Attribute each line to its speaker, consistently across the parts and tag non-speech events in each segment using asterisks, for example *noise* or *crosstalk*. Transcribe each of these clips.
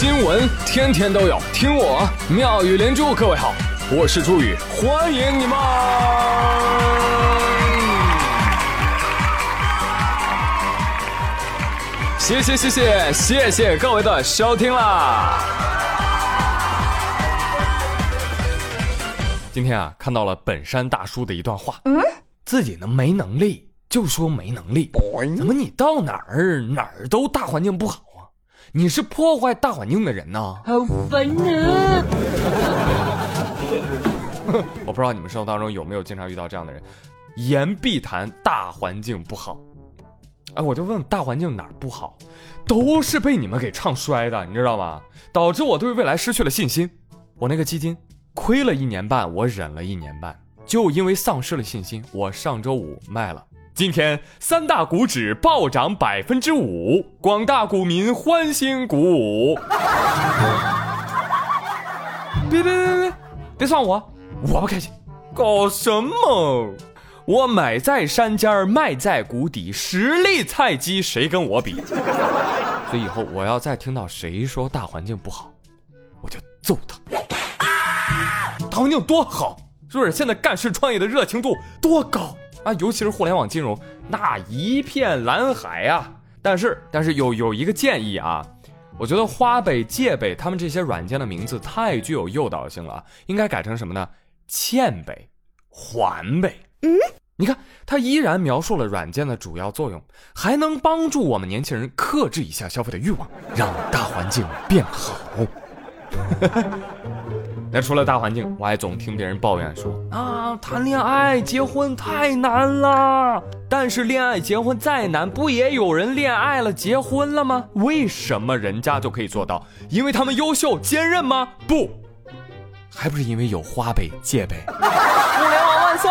Speaker 1: 新闻天天都有，听我妙语连珠。各位好，我是朱宇，欢迎你们！谢谢谢谢谢谢各位的收听啦！今天啊，看到了本山大叔的一段话，嗯自己能没能力就说没能力，怎么你到哪儿哪儿都大环境不好？你是破坏大环境的人呐！
Speaker 2: 好烦啊！*laughs*
Speaker 1: 我不知道你们生活当中有没有经常遇到这样的人，言必谈大环境不好。哎，我就问大环境哪儿不好，都是被你们给唱衰的，你知道吗？导致我对未来失去了信心。我那个基金亏了一年半，我忍了一年半，就因为丧失了信心，我上周五卖了。今天三大股指暴涨百分之五，广大股民欢欣鼓舞。别 *laughs* 别别别，别算我，我不开心。搞什么？我买在山尖卖在谷底，实力菜鸡，谁跟我比？*laughs* 所以以后我要再听到谁说大环境不好，我就揍他。大环境多好，是不是？现在干事创业的热情度多高？啊，尤其是互联网金融，那一片蓝海啊！但是，但是有有一个建议啊，我觉得花呗、借呗他们这些软件的名字太具有诱导性了，应该改成什么呢？欠呗、还呗。嗯，你看，它依然描述了软件的主要作用，还能帮助我们年轻人克制一下消费的欲望，让大环境变好。*laughs* 那除了大环境，我还总听别人抱怨说啊，谈恋爱、结婚太难了。但是恋爱、结婚再难，不也有人恋爱了、结婚了吗？为什么人家就可以做到？因为他们优秀、坚韧吗？不，还不是因为有花呗、借呗。互联网万岁！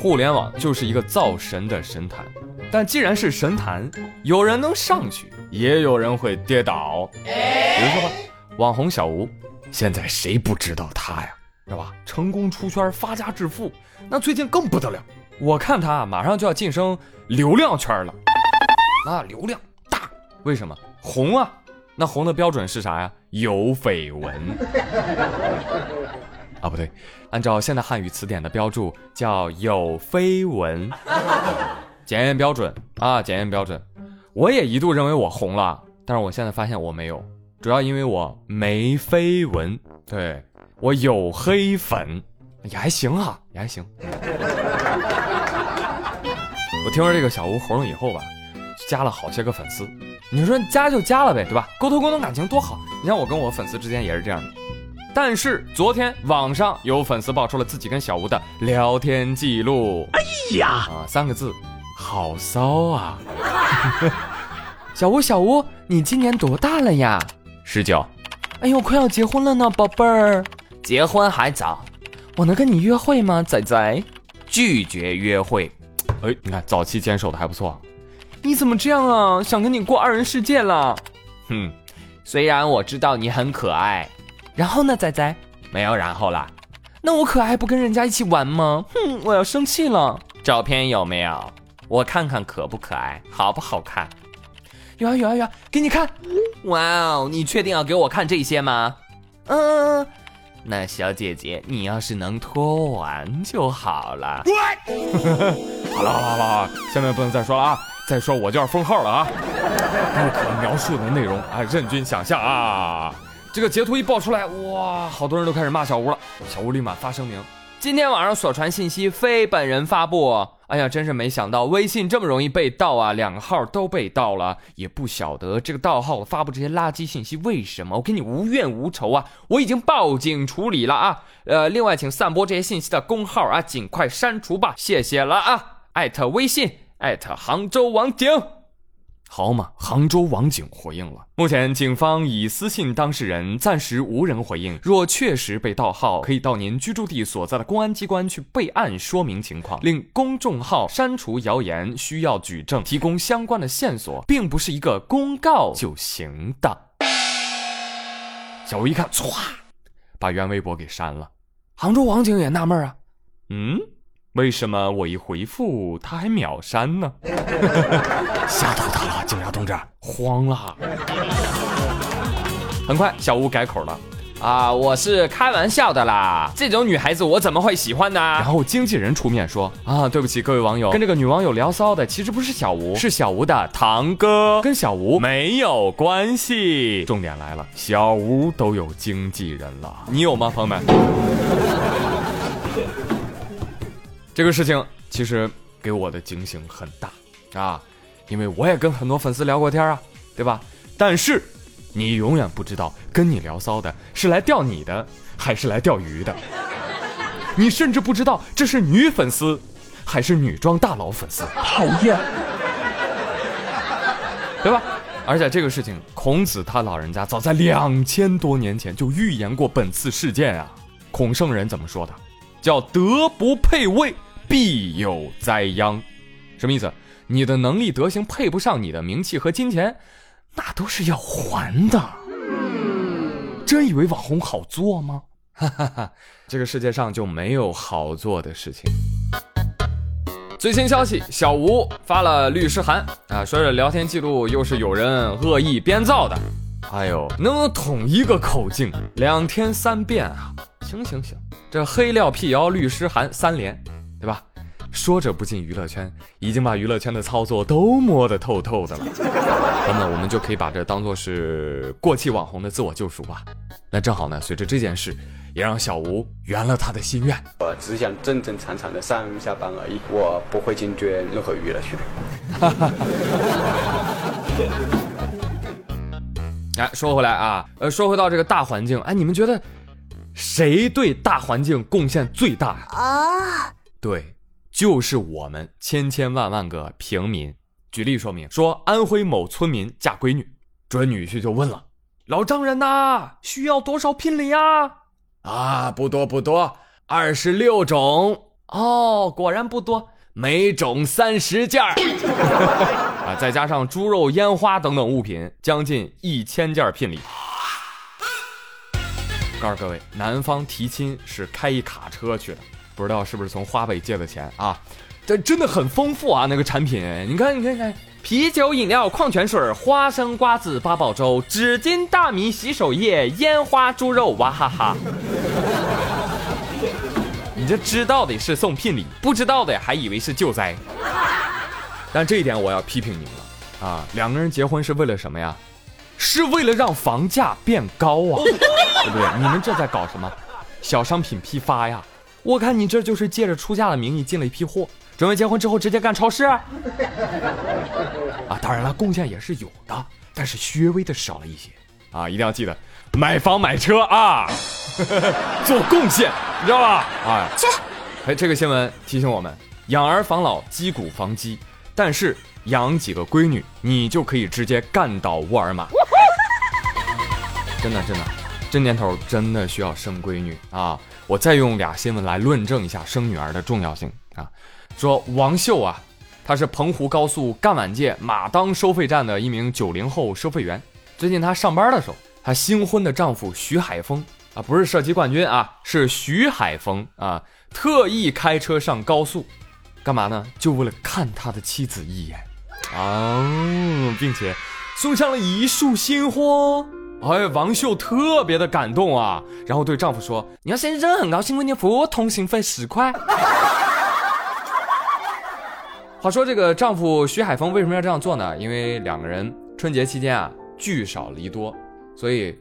Speaker 1: 互联网就是一个造神的神坛，但既然是神坛，有人能上去。也有人会跌倒，比如说吧，网红小吴，现在谁不知道他呀，是吧？成功出圈，发家致富，那最近更不得了。我看他马上就要晋升流量圈了，那流量大，为什么红啊？那红的标准是啥呀？有绯闻 *laughs* 啊？不对，按照现代汉语词典的标注叫有绯闻，检验标准啊，检验标准。我也一度认为我红了，但是我现在发现我没有，主要因为我没绯闻，对我有黑粉，也还行哈，也还行。我听说这个小吴红了以后吧，加了好些个粉丝，你说加就加了呗，对吧？沟通沟通感情多好。你像我跟我粉丝之间也是这样的。但是昨天网上有粉丝爆出了自己跟小吴的聊天记录，哎呀啊三个字。好骚啊！*laughs* 小吴，小吴，你今年多大了呀？十九。哎呦，快要结婚了呢，宝贝儿。结婚还早，我能跟你约会吗，仔仔？拒绝约会。哎，你看早期坚守的还不错。你怎么这样啊？想跟你过二人世界了？哼，虽然我知道你很可爱，然后呢，仔仔？没有然后了。那我可爱不跟人家一起玩吗？哼，我要生气了。照片有没有？我看看可不可爱，好不好看？有啊有啊有啊，给你看。哇哦，你确定要给我看这些吗？嗯，那小姐姐，你要是能脱完就好了。好了好了好了，下面不能再说了啊！再说我就要封号了啊！不可描述的内容啊，任君想象啊！这个截图一爆出来，哇，好多人都开始骂小吴了。小吴立马发声明。今天晚上所传信息非本人发布。哎呀，真是没想到微信这么容易被盗啊！两个号都被盗了，也不晓得这个盗号发布这些垃圾信息为什么。我跟你无怨无仇啊，我已经报警处理了啊。呃，另外请散播这些信息的公号啊，尽快删除吧，谢谢了啊。艾特微信，艾特杭州网警。好嘛，杭州网警回应了。目前警方已私信当事人，暂时无人回应。若确实被盗号，可以到您居住地所在的公安机关去备案说明情况，令公众号删除谣言。需要举证，提供相关的线索，并不是一个公告就行的。小吴一看，歘，把原微博给删了。杭州网警也纳闷啊，嗯，为什么我一回复他还秒删呢？*laughs* 吓到他了，警察同志，慌了。很快，小吴改口了。啊，我是开玩笑的啦，这种女孩子我怎么会喜欢呢？然后经纪人出面说啊，对不起各位网友，跟这个女网友聊骚的其实不是小吴，是小吴的堂哥，跟小吴没有关系。重点来了，小吴都有经纪人了，你有吗，朋友们？这个事情其实给我的警醒很大啊，因为我也跟很多粉丝聊过天啊，对吧？但是。你永远不知道跟你聊骚的是来钓你的，还是来钓鱼的。*laughs* 你甚至不知道这是女粉丝，还是女装大佬粉丝。讨厌，对吧？而且这个事情，孔子他老人家早在两千多年前就预言过本次事件啊。孔圣人怎么说的？叫德不配位，必有灾殃。什么意思？你的能力德行配不上你的名气和金钱。那都是要还的，真以为网红好做吗？哈哈哈，这个世界上就没有好做的事情。最新消息，小吴发了律师函啊，说是聊天记录又是有人恶意编造的。哎呦，能统一个口径，两天三遍啊？行行行，这黑料辟谣律师函三连，对吧？说着不进娱乐圈，已经把娱乐圈的操作都摸得透透的了。那么我们就可以把这当做是过气网红的自我救赎吧。那正好呢，随着这件事，也让小吴圆了他的心愿。
Speaker 2: 我只想正正常常的上下班而已，我不会进军任何娱乐圈。*laughs*
Speaker 1: 哎，说回来啊，呃，说回到这个大环境，哎，你们觉得谁对大环境贡献最大啊？对。就是我们千千万万个平民。举例说明，说安徽某村民嫁闺女，准女婿就问了：“老丈人呐，需要多少聘礼呀？”啊，不多不多，二十六种。哦，果然不多，每种三十件儿。*laughs* 啊，再加上猪肉、烟花等等物品，将近一千件聘礼。告诉各位，男方提亲是开一卡车去的。不知道是不是从花呗借的钱啊？这真的很丰富啊！那个产品，你看，你看，看，啤酒、饮料、矿泉水、花生、瓜子、八宝粥、纸巾、大米、洗手液、烟花、猪肉，哇哈哈！你这知道的是送聘礼，不知道的还以为是救灾。但这一点我要批评你们了啊！两个人结婚是为了什么呀？是为了让房价变高啊，对不对？你们这在搞什么？小商品批发呀？我看你这就是借着出嫁的名义进了一批货，准备结婚之后直接干超市。*laughs* 啊，当然了，贡献也是有的，但是略微的少了一些。啊，一定要记得买房买车啊，*laughs* 做贡献，你知道吧？啊，去！哎，这个新闻提醒我们：养儿防老，积谷防饥。但是养几个闺女，你就可以直接干倒沃尔玛。真的，真的，这年头真的需要生闺女啊！我再用俩新闻来论证一下生女儿的重要性啊！说王秀啊，她是澎湖高速干碗界马当收费站的一名九零后收费员。最近她上班的时候，她新婚的丈夫徐海峰啊，不是射击冠军啊，是徐海峰啊，特意开车上高速，干嘛呢？就为了看他的妻子一眼啊，并且送上了一束鲜花。哎，王秀特别的感动啊，然后对丈夫说：“你要先生很高兴为你付通行费十块。*laughs* ”话说这个丈夫徐海峰为什么要这样做呢？因为两个人春节期间啊聚少离多，所以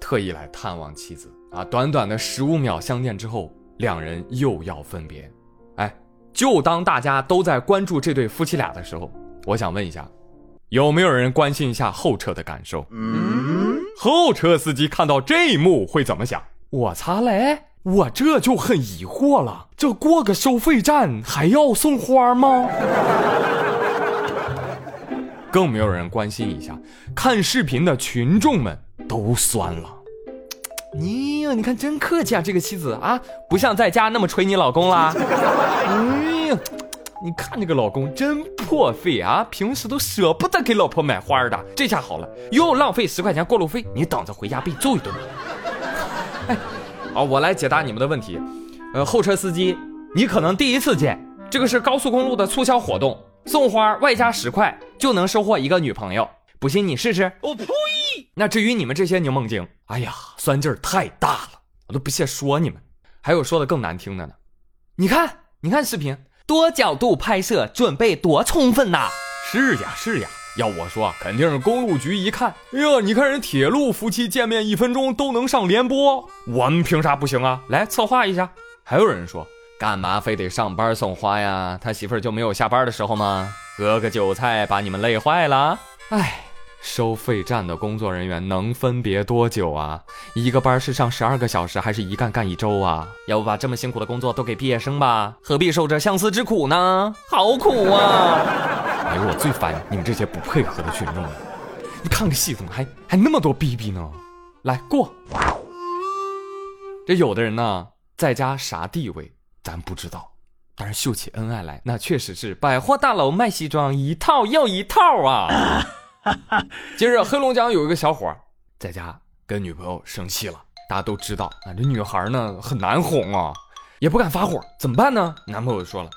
Speaker 1: 特意来探望妻子啊。短短的十五秒相见之后，两人又要分别。哎，就当大家都在关注这对夫妻俩的时候，我想问一下。有没有人关心一下后车的感受？嗯，后车司机看到这一幕会怎么想？我擦嘞！我这就很疑惑了，这过个收费站还要送花吗？*laughs* 更没有人关心一下，看视频的群众们都酸了。*tsk* 你呀，你看真客气啊，这个妻子啊，不像在家那么捶你老公啦。*laughs* 哎呀。你看这个老公真破费啊！平时都舍不得给老婆买花的，这下好了，又浪费十块钱过路费，你等着回家被揍一顿。哎，好，我来解答你们的问题。呃，后车司机，你可能第一次见，这个是高速公路的促销活动，送花外加十块就能收获一个女朋友。不信你试试。我呸！那至于你们这些柠檬精，哎呀，酸劲儿太大了，我都不屑说你们。还有说的更难听的呢，你看，你看视频，多角度拍摄，准备多充分呐！是呀，是呀。要我说，肯定是公路局一看，哎呀，你看人铁路夫妻见面一分钟都能上联播，我们凭啥不行啊？来策划一下。还有人说，干嘛非得上班送花呀？他媳妇儿就没有下班的时候吗？割个韭菜把你们累坏了？哎，收费站的工作人员能分别多久啊？一个班是上十二个小时，还是一干干一周啊？要不把这么辛苦的工作都给毕业生吧？何必受这相思之苦呢？好苦啊！*laughs* 哎呦，我最烦你们这些不配合的群众了！你看个戏怎么还还那么多逼逼呢？来过。这有的人呢，在家啥地位咱不知道，但是秀起恩爱来，那确实是百货大楼卖西装一套又一套啊！*laughs* *laughs* 今日黑龙江有一个小伙在家跟女朋友生气了，大家都知道啊，这女孩呢很难哄啊，也不敢发火，怎么办呢？男朋友就说了。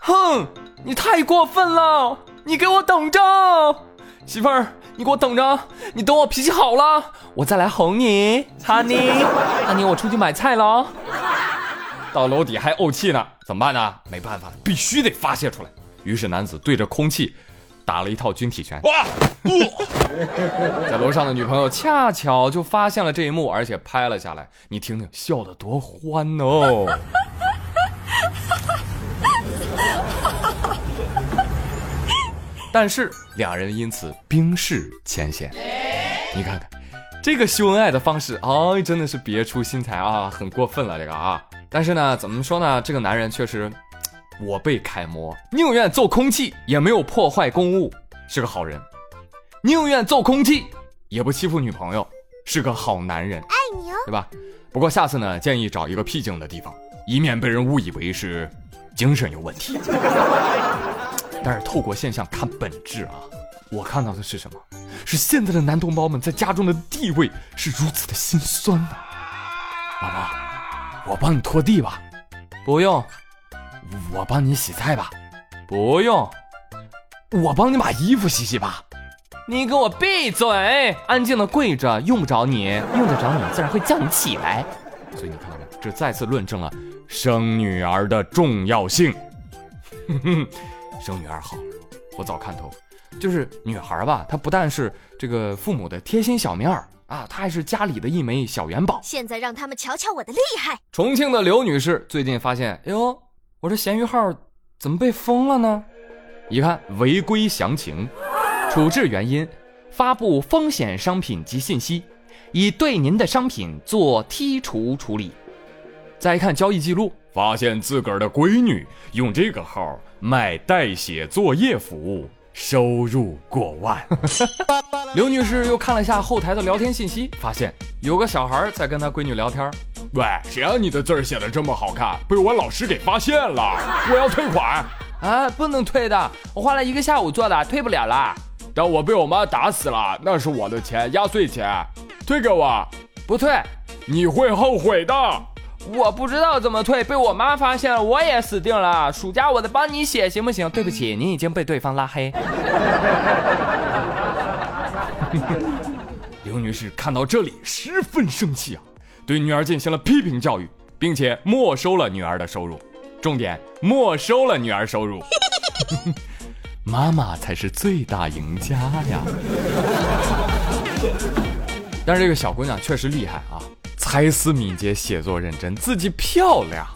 Speaker 1: 哼，你太过分了！你给我等着，媳妇儿，你给我等着，你等我脾气好了，我再来哄你。哈尼，哈尼，我出去买菜了。到楼底还怄气呢，怎么办呢？没办法，必须得发泄出来。于是男子对着空气打了一套军体拳。哇！*laughs* 在楼上的女朋友恰巧就发现了这一幕，而且拍了下来。你听听，笑得多欢哦！*laughs* 但是两人因此冰释前嫌。你看看这个秀恩爱的方式，哎，真的是别出心裁啊，很过分了这个啊。但是呢，怎么说呢？这个男人确实，我辈楷模，宁愿揍空气也没有破坏公物，是个好人；宁愿揍空气也不欺负女朋友，是个好男人。爱你哦，对吧？不过下次呢，建议找一个僻静的地方，以免被人误以为是精神有问题。*laughs* 但是透过现象看本质啊，我看到的是什么？是现在的男同胞们在家中的地位是如此的心酸呐！老婆，我帮你拖地吧，不用；我帮你洗菜吧，不用；我帮你把衣服洗洗吧，你给我闭嘴，安静的跪着，用不着你，用得着你自然会叫你起来。所以你看到没有？这再次论证了生女儿的重要性。哼哼。生女儿好，我早看透，就是女孩吧，她不但是这个父母的贴心小棉袄啊，她还是家里的一枚小元宝。
Speaker 3: 现在让他们瞧瞧我的厉害！
Speaker 1: 重庆的刘女士最近发现，哎呦，我这闲鱼号怎么被封了呢？一看违规详情，处置原因：发布风险商品及信息，已对您的商品做剔除处理。再看交易记录，发现自个儿的闺女用这个号卖代写作业服务，收入过万。*laughs* 刘女士又看了下后台的聊天信息，发现有个小孩在跟她闺女聊天。喂，谁让你的字写的这么好看？被我老师给发现了，我要退款。啊，不能退的，我花了一个下午做的，退不了了。但我被我妈打死了，那是我的钱，压岁钱，退给我。不退，你会后悔的。我不知道怎么退，被我妈发现了，我也死定了。暑假我再帮你写，行不行？对不起，您已经被对方拉黑。*laughs* 刘女士看到这里十分生气啊，对女儿进行了批评教育，并且没收了女儿的收入。重点，没收了女儿收入。*laughs* 妈妈才是最大赢家呀！但是这个小姑娘确实厉害啊。才思敏捷，写作认真，字迹漂亮，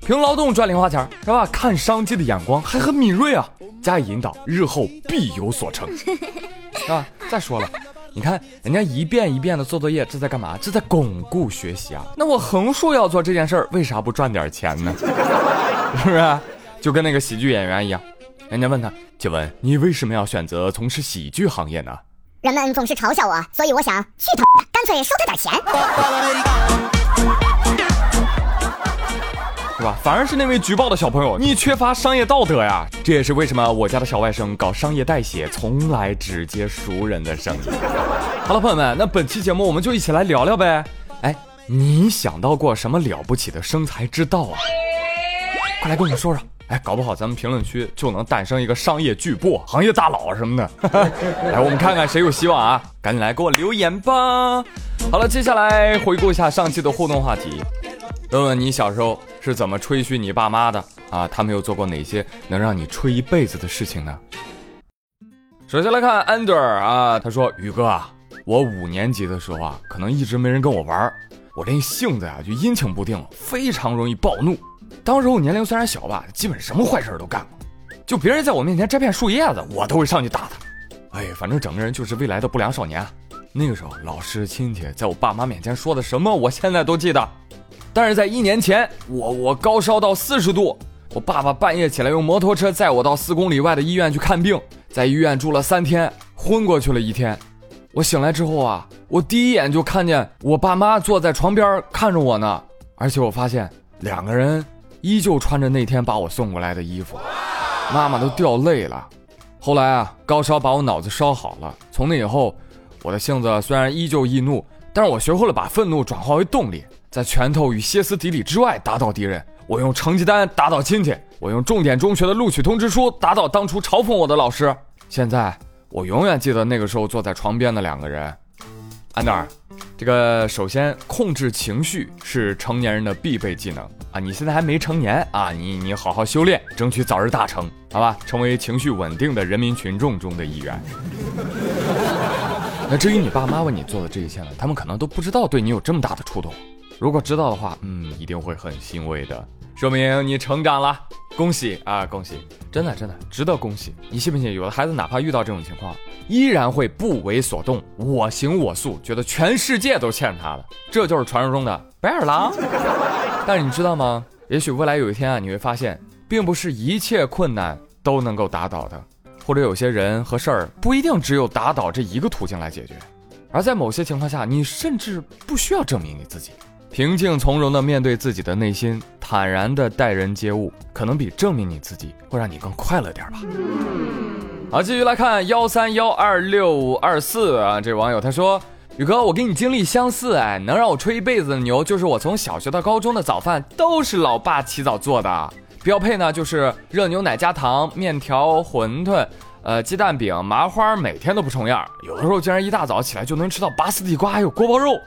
Speaker 1: 凭劳动赚零花钱是吧？看商机的眼光还很敏锐啊！加以引导，日后必有所成，*laughs* 是吧？再说了，你看人家一遍一遍的做作业，这在干嘛？这在巩固学习啊！那我横竖要做这件事儿，为啥不赚点钱呢？*laughs* 是不是？就跟那个喜剧演员一样，人家问他，请问你为什么要选择从事喜剧行业呢？
Speaker 4: 人们总是嘲笑我，所以我想去他干脆收他点钱，
Speaker 1: 是吧？反而是那位举报的小朋友，你缺乏商业道德呀！这也是为什么我家的小外甥搞商业代写，从来只接熟人的生意。好了，朋友们，那本期节目我们就一起来聊聊呗。哎，你想到过什么了不起的生财之道啊？快来跟我们说说。哎，搞不好咱们评论区就能诞生一个商业巨擘、行业大佬什么的。*laughs* 来，我们看看谁有希望啊！赶紧来给我留言吧。好了，接下来回顾一下上期的互动话题，问问你小时候是怎么吹嘘你爸妈的啊？他们又做过哪些能让你吹一辈子的事情呢？首先来看安德尔啊，他说：“宇哥啊，我五年级的时候啊，可能一直没人跟我玩，我这性子呀就阴晴不定，非常容易暴怒。”当时我年龄虽然小吧，基本什么坏事都干过。就别人在我面前摘片树叶子，我都会上去打他。哎，反正整个人就是未来的不良少年。那个时候，老师、亲戚在我爸妈面前说的什么，我现在都记得。但是在一年前，我我高烧到四十度，我爸爸半夜起来用摩托车载我到四公里外的医院去看病，在医院住了三天，昏过去了一天。我醒来之后啊，我第一眼就看见我爸妈坐在床边看着我呢，而且我发现两个人。依旧穿着那天把我送过来的衣服，妈妈都掉泪了。后来啊，高烧把我脑子烧好了。从那以后，我的性子虽然依旧易怒，但是我学会了把愤怒转化为动力，在拳头与歇斯底里之外打倒敌人。我用成绩单打倒亲戚，我用重点中学的录取通知书打倒当初嘲讽我的老师。现在，我永远记得那个时候坐在床边的两个人。安德尔，这个首先控制情绪是成年人的必备技能。啊，你现在还没成年啊，你你好好修炼，争取早日大成，好吧，成为情绪稳定的人民群众中的一员。那至于你爸妈为你做的这一切呢，他们可能都不知道对你有这么大的触动。如果知道的话，嗯，一定会很欣慰的，说明你成长了，恭喜。啊，恭喜，真的真的值得恭喜。你信不信，有的孩子哪怕遇到这种情况，依然会不为所动，我行我素，觉得全世界都欠他的，这就是传说中的白眼狼。*laughs* 但是你知道吗？也许未来有一天啊，你会发现，并不是一切困难都能够打倒的，或者有些人和事儿不一定只有打倒这一个途径来解决，而在某些情况下，你甚至不需要证明你自己，平静从容的面对自己的内心，坦然的待人接物，可能比证明你自己会让你更快乐点吧。好，继续来看幺三幺二六五二四啊，这网友他说。宇哥，我跟你经历相似哎，能让我吹一辈子的牛，就是我从小学到高中的早饭都是老爸起早做的，标配呢就是热牛奶加糖、面条、馄饨，呃，鸡蛋饼、麻花，每天都不重样，有的时候竟然一大早起来就能吃到拔丝地瓜还有锅包肉。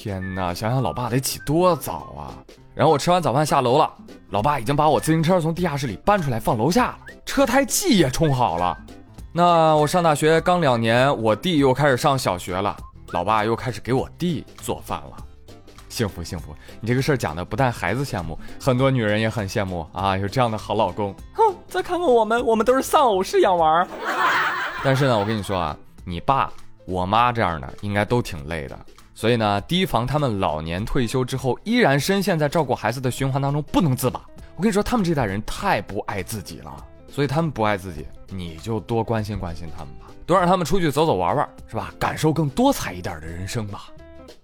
Speaker 1: 天哪，想想老爸得起多早啊！然后我吃完早饭下楼了，老爸已经把我自行车从地下室里搬出来放楼下了，车胎气也充好了。那我上大学刚两年，我弟又开始上小学了。老爸又开始给我弟做饭了，幸福幸福！你这个事儿讲的不但孩子羡慕，很多女人也很羡慕啊，有这样的好老公。哼，再看看我们，我们都是丧偶式养娃。但是呢，我跟你说啊，你爸、我妈这样的应该都挺累的，所以呢，提防他们老年退休之后依然深陷在照顾孩子的循环当中不能自拔。我跟你说，他们这代人太不爱自己了，所以他们不爱自己，你就多关心关心他们吧。多让他们出去走走玩玩，是吧？感受更多彩一点的人生吧。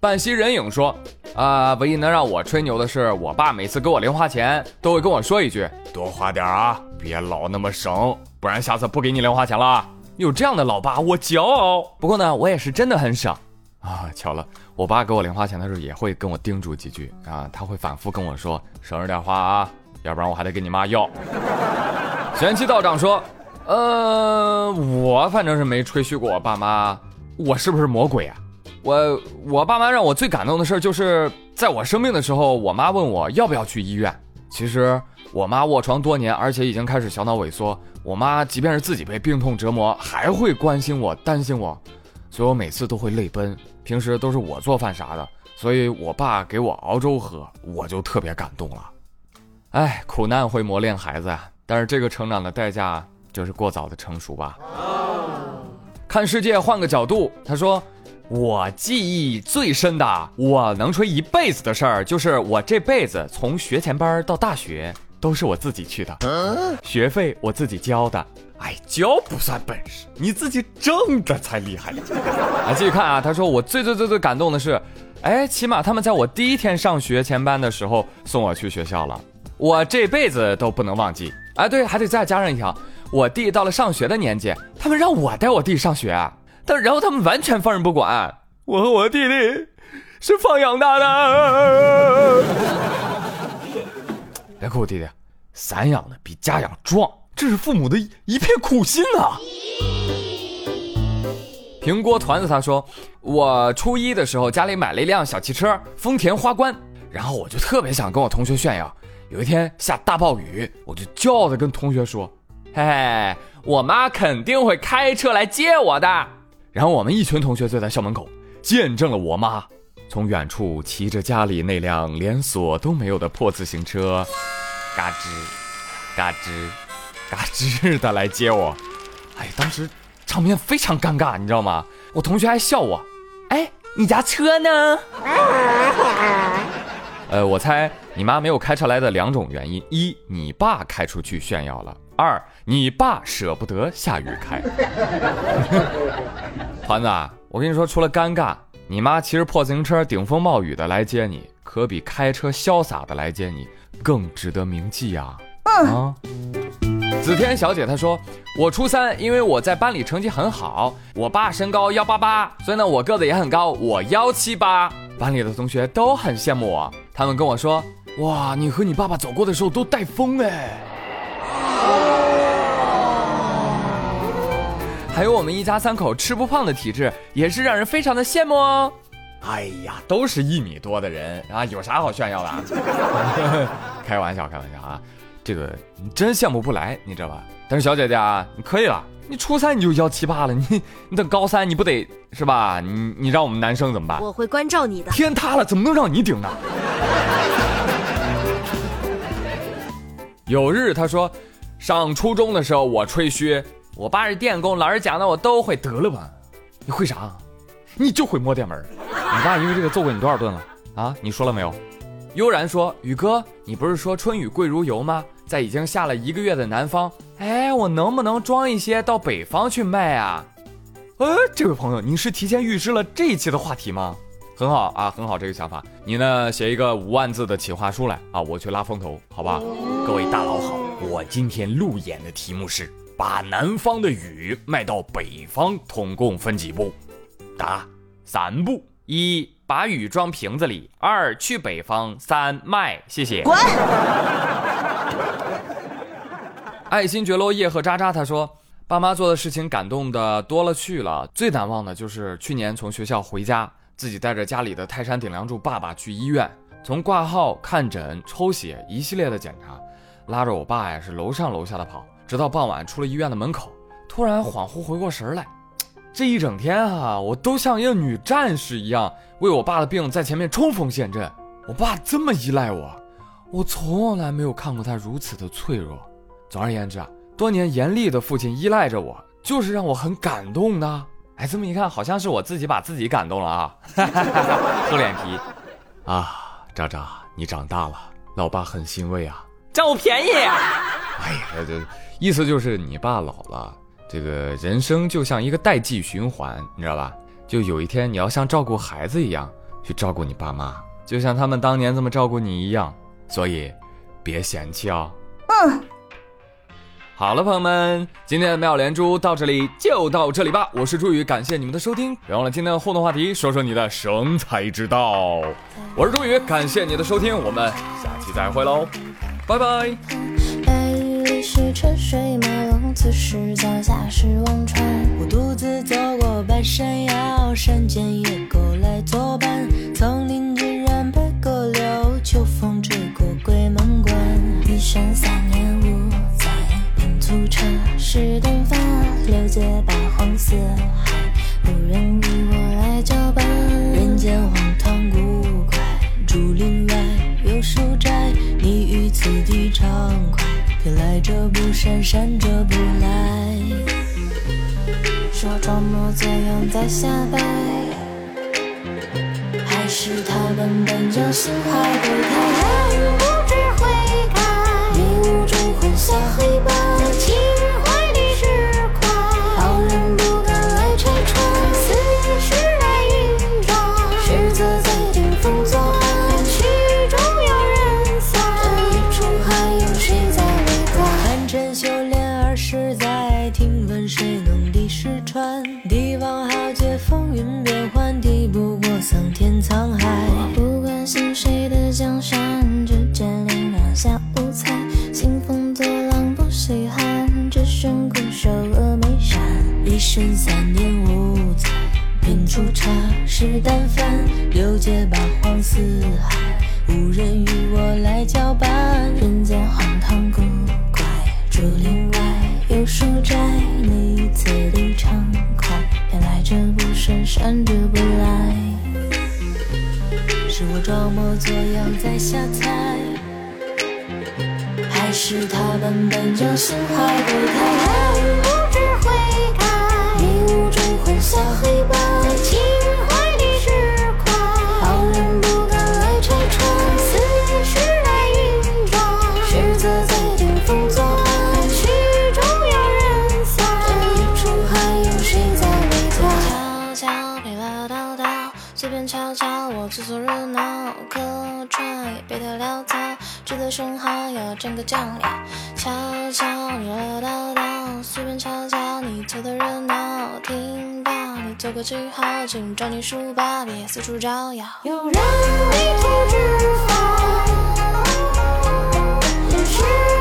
Speaker 1: 半袭人影说：“啊，唯一能让我吹牛的是，我爸每次给我零花钱，都会跟我说一句：多花点啊，别老那么省，不然下次不给你零花钱了。有这样的老爸，我骄傲。不过呢，我也是真的很省啊。巧了，我爸给我零花钱的时候，也会跟我叮嘱几句啊，他会反复跟我说：省着点花啊，要不然我还得跟你妈要。”玄气道长说。呃，我反正是没吹嘘过我爸妈，我是不是魔鬼啊？我我爸妈让我最感动的事就是在我生病的时候，我妈问我要不要去医院。其实我妈卧床多年，而且已经开始小脑萎缩。我妈即便是自己被病痛折磨，还会关心我、担心我，所以我每次都会泪奔。平时都是我做饭啥的，所以我爸给我熬粥喝，我就特别感动了。哎，苦难会磨练孩子啊，但是这个成长的代价。就是过早的成熟吧。看世界换个角度，他说：“我记忆最深的，我能吹一辈子的事儿，就是我这辈子从学前班到大学都是我自己去的，学费我自己交的。哎，教不算本事，你自己挣的才厉害。啊，继续看啊，他说我最最最最感动的是，哎，起码他们在我第一天上学前班的时候送我去学校了，我这辈子都不能忘记。哎，对，还得再加上一条。”我弟到了上学的年纪，他们让我带我弟上学，但然后他们完全放任不管，我和我弟弟是放养大的。*laughs* 别哭，弟弟，散养的比家养壮，这是父母的一片苦心呐。平锅团子他说，我初一的时候家里买了一辆小汽车，丰田花冠，然后我就特别想跟我同学炫耀。有一天下大暴雨，我就骄傲的跟同学说：“嘿嘿，我妈肯定会开车来接我的。”然后我们一群同学坐在校门口，见证了我妈从远处骑着家里那辆连锁都没有的破自行车，嘎吱，嘎吱，嘎吱的来接我。哎，当时场面非常尴尬，你知道吗？我同学还笑我。哎，你家车呢？*laughs* 呃，我猜你妈没有开车来的两种原因：一，你爸开出去炫耀了；二，你爸舍不得下雨开。*laughs* 团子，我跟你说，除了尴尬，你妈骑着破自行车顶风冒雨的来接你，可比开车潇洒的来接你更值得铭记呀！啊，子天小姐她说，我初三，因为我在班里成绩很好，我爸身高幺八八，所以呢我个子也很高，我幺七八，班里的同学都很羡慕我，他们跟我说，哇，你和你爸爸走过的时候都带风哎。还有我们一家三口吃不胖的体质，也是让人非常的羡慕哦。哎呀，都是一米多的人啊，有啥好炫耀的？*laughs* 开玩笑，开玩笑啊，这个你真羡慕不来，你知道吧？但是小姐姐啊，你可以了，你初三你就幺七八了，你你等高三你不得是吧？你你让我们男生怎么办？
Speaker 3: 我会关照你的。
Speaker 1: 天塌了，怎么能让你顶呢？有日他说，上初中的时候我吹嘘。我爸是电工，老师讲的我都会。得了吧，你会啥？你就会摸电门。你爸因为这个揍过你多少顿了啊？你说了没有？悠然说：“宇哥，你不是说春雨贵如油吗？在已经下了一个月的南方，哎，我能不能装一些到北方去卖啊？”呃，这位朋友，你是提前预知了这一期的话题吗？很好啊，很好这个想法。你呢，写一个五万字的企划书来啊，我去拉风投，好吧？各位大佬好，我今天路演的题目是。把南方的雨卖到北方，统共分几步？答：三步。一，把雨装瓶子里；二，去北方；三，卖。谢谢。滚！爱新觉罗叶赫渣渣他说：“爸妈做的事情感动的多了去了，最难忘的就是去年从学校回家，自己带着家里的泰山顶梁柱爸爸去医院，从挂号、看诊、抽血一系列的检查，拉着我爸呀是楼上楼下的跑。”直到傍晚出了医院的门口，突然恍惚回过神来，这一整天啊，我都像一个女战士一样，为我爸的病在前面冲锋陷阵。我爸这么依赖我，我从来没有看过他如此的脆弱。总而言之啊，多年严厉的父亲依赖着我，就是让我很感动的。哎，这么一看，好像是我自己把自己感动了啊，*laughs* 厚脸皮啊，渣渣，你长大了，老爸很欣慰啊，占我便宜。哎呀，这。意思就是你爸老了，这个人生就像一个代际循环，你知道吧？就有一天你要像照顾孩子一样去照顾你爸妈，就像他们当年这么照顾你一样，所以别嫌弃哦。嗯。好了，朋友们，今天的妙连珠到这里就到这里吧。我是朱宇，感谢你们的收听。别忘了今天的互动话题，说说你的生财之道。我是朱宇，感谢你的收听，我们下期再会喽，拜拜。
Speaker 5: 是车水马龙，此时脚下是忘川。我独自走过半山腰，山间野狗来作伴。丛林居然被割柳，秋风吹过鬼门关。一山三，粗茶是灯发。六界八荒四海，无人与我来交伴。人间荒唐古怪，竹林外有书斋，你于此地畅快。偏来者不善，善者不来。说装模作样在瞎掰，还是他们本就心怀鬼胎？人不知悔改，迷雾中混淆黑白。是淡饭，六界八荒四海，无人与我来交伴。人间荒唐古怪，竹林外有书斋，你此地畅快，偏来者不善，善者不来。是我装模作样在瞎猜，还是他本本就心怀不太？
Speaker 3: 不知悔改，
Speaker 5: 迷雾中混淆黑白，
Speaker 6: 变个酱料悄悄你唠唠叨叨随便瞧瞧你凑的热闹听到你做个记号请装你书包别四处招摇。
Speaker 3: 有人迷途知返是